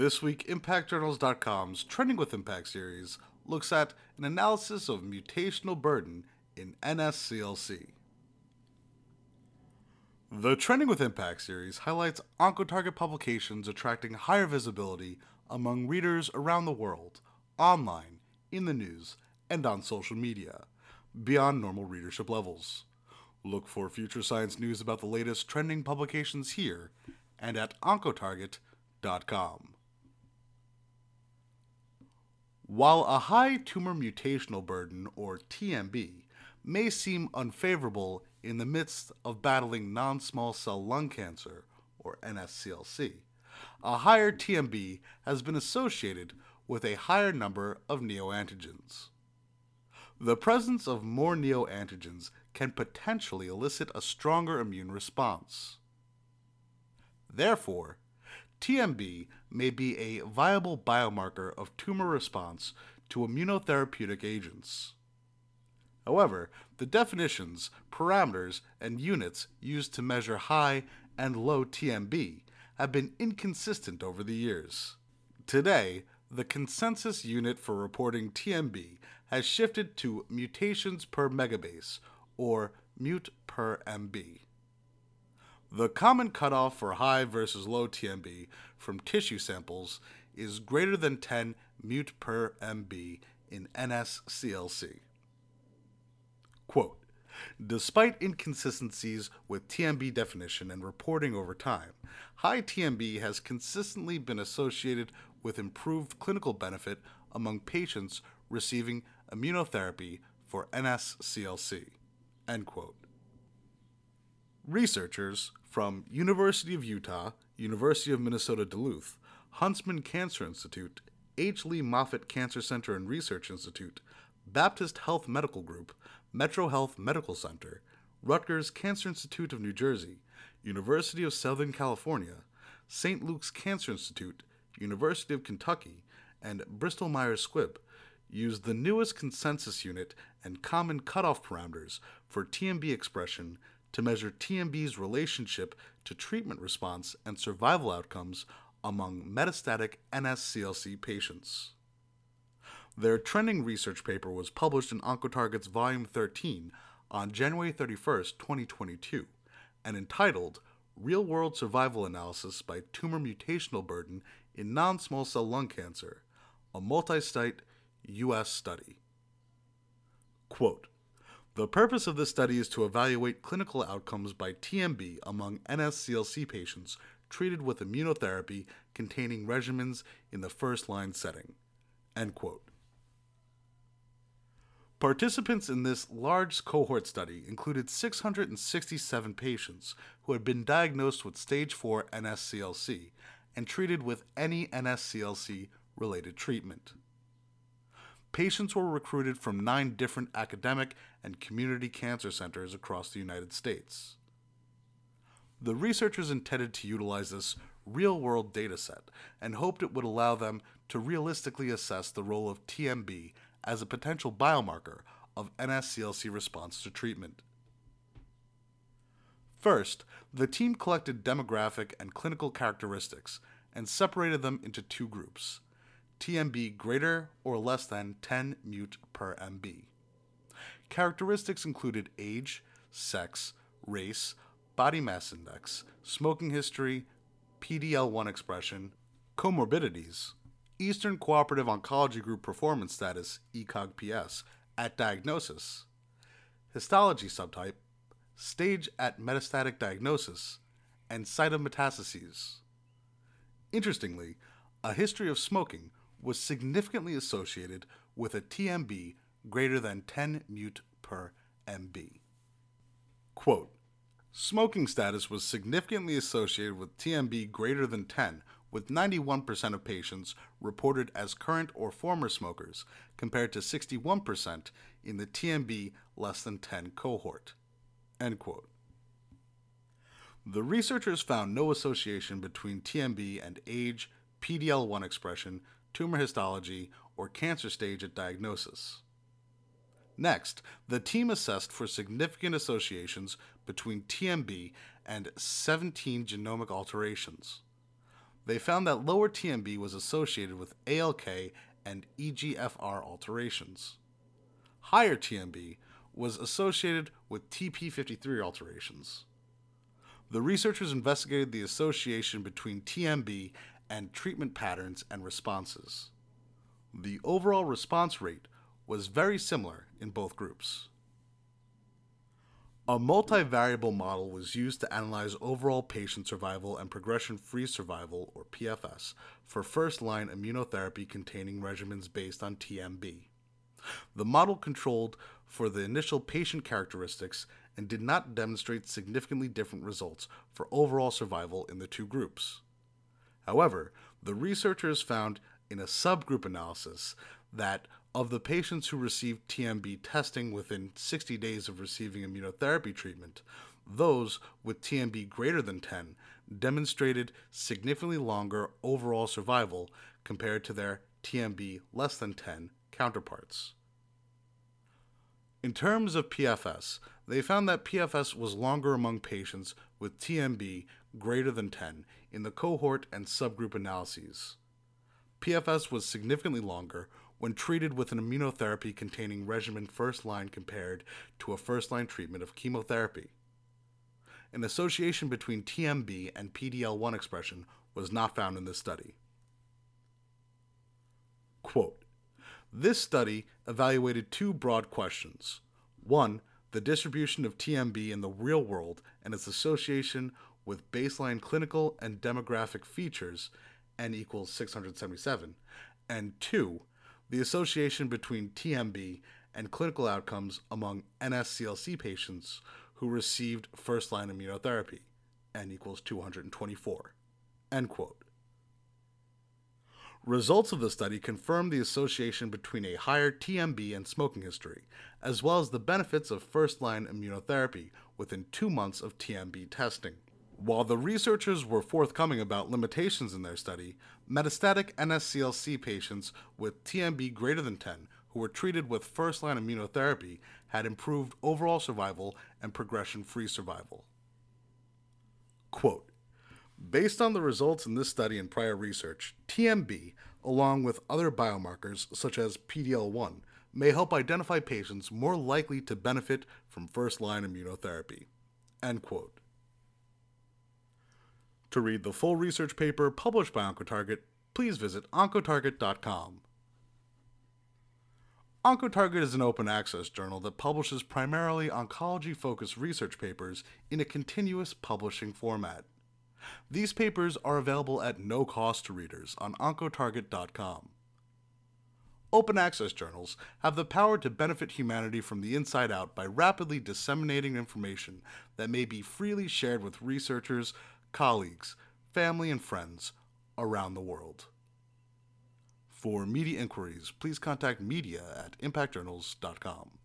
This week, ImpactJournals.com's Trending with Impact series looks at an analysis of mutational burden in NSCLC. The Trending with Impact series highlights Oncotarget publications attracting higher visibility among readers around the world, online, in the news, and on social media, beyond normal readership levels. Look for future science news about the latest trending publications here and at Oncotarget.com. While a high tumor mutational burden, or TMB, may seem unfavorable in the midst of battling non small cell lung cancer, or NSCLC, a higher TMB has been associated with a higher number of neoantigens. The presence of more neoantigens can potentially elicit a stronger immune response. Therefore, TMB may be a viable biomarker of tumor response to immunotherapeutic agents. However, the definitions, parameters, and units used to measure high and low TMB have been inconsistent over the years. Today, the consensus unit for reporting TMB has shifted to mutations per megabase, or mut per MB. The common cutoff for high versus low TMB from tissue samples is greater than 10 mut per MB in NSCLC. Quote, Despite inconsistencies with TMB definition and reporting over time, high TMB has consistently been associated with improved clinical benefit among patients receiving immunotherapy for NSCLC. End quote. Researchers from University of Utah, University of Minnesota Duluth, Huntsman Cancer Institute, H. Lee Moffitt Cancer Center and Research Institute, Baptist Health Medical Group, Metro Health Medical Center, Rutgers Cancer Institute of New Jersey, University of Southern California, St. Luke's Cancer Institute, University of Kentucky, and Bristol Myers Squibb used the newest consensus unit and common cutoff parameters for TMB expression to measure TMB's relationship to treatment response and survival outcomes among metastatic NSCLC patients. Their trending research paper was published in Oncotarget's Volume 13 on January 31, 2022, and entitled Real World Survival Analysis by Tumor Mutational Burden in Non Small Cell Lung Cancer, a multi site U.S. study. Quote, the purpose of this study is to evaluate clinical outcomes by TMB among NSCLC patients treated with immunotherapy containing regimens in the first line setting. End quote. Participants in this large cohort study included 667 patients who had been diagnosed with stage 4 NSCLC and treated with any NSCLC related treatment. Patients were recruited from nine different academic and community cancer centers across the United States. The researchers intended to utilize this real world data set and hoped it would allow them to realistically assess the role of TMB as a potential biomarker of NSCLC response to treatment. First, the team collected demographic and clinical characteristics and separated them into two groups TMB greater or less than 10 mut per MB. Characteristics included age, sex, race, body mass index, smoking history, PDL1 expression, comorbidities, Eastern Cooperative Oncology Group performance status, ECOG-PS, at diagnosis, histology subtype, stage at metastatic diagnosis, and site of metastases. Interestingly, a history of smoking was significantly associated with a TMB greater than 10 mut per MB. Quote, Smoking status was significantly associated with TMB greater than 10, with 91% of patients reported as current or former smokers, compared to 61% in the TMB less than 10 cohort. End quote. The researchers found no association between TMB and age, PDL 1 expression, tumor histology, or cancer stage at diagnosis. Next, the team assessed for significant associations between TMB and 17 genomic alterations. they found that lower TMB was associated with ALK and EGFR alterations. Higher TMB was associated with TP53 alterations. The researchers investigated the association between TMB and treatment patterns and responses. The overall response rate was very similar in both groups. A multivariable model was used to analyze overall patient survival and progression free survival, or PFS, for first line immunotherapy containing regimens based on TMB. The model controlled for the initial patient characteristics and did not demonstrate significantly different results for overall survival in the two groups. However, the researchers found in a subgroup analysis that of the patients who received TMB testing within 60 days of receiving immunotherapy treatment, those with TMB greater than 10 demonstrated significantly longer overall survival compared to their TMB less than 10 counterparts. In terms of PFS, they found that PFS was longer among patients with TMB greater than 10 in the cohort and subgroup analyses. PFS was significantly longer when treated with an immunotherapy containing regimen first line compared to a first line treatment of chemotherapy. An association between TMB and PDL1 expression was not found in this study. Quote This study evaluated two broad questions. One, the distribution of TMB in the real world and its association with baseline clinical and demographic features, n equals 677, and two, the association between TMB and clinical outcomes among NSCLC patients who received first line immunotherapy, n equals 224. End quote. Results of the study confirmed the association between a higher TMB and smoking history, as well as the benefits of first line immunotherapy within two months of TMB testing. While the researchers were forthcoming about limitations in their study, metastatic NSCLC patients with TMB greater than 10 who were treated with first line immunotherapy had improved overall survival and progression free survival. Quote Based on the results in this study and prior research, TMB, along with other biomarkers such as PDL1, may help identify patients more likely to benefit from first line immunotherapy. End quote. To read the full research paper published by Oncotarget, please visit oncotarget.com. Oncotarget is an open access journal that publishes primarily oncology focused research papers in a continuous publishing format. These papers are available at no cost to readers on oncotarget.com. Open access journals have the power to benefit humanity from the inside out by rapidly disseminating information that may be freely shared with researchers, colleagues, family, and friends around the world. For media inquiries, please contact media at impactjournals.com.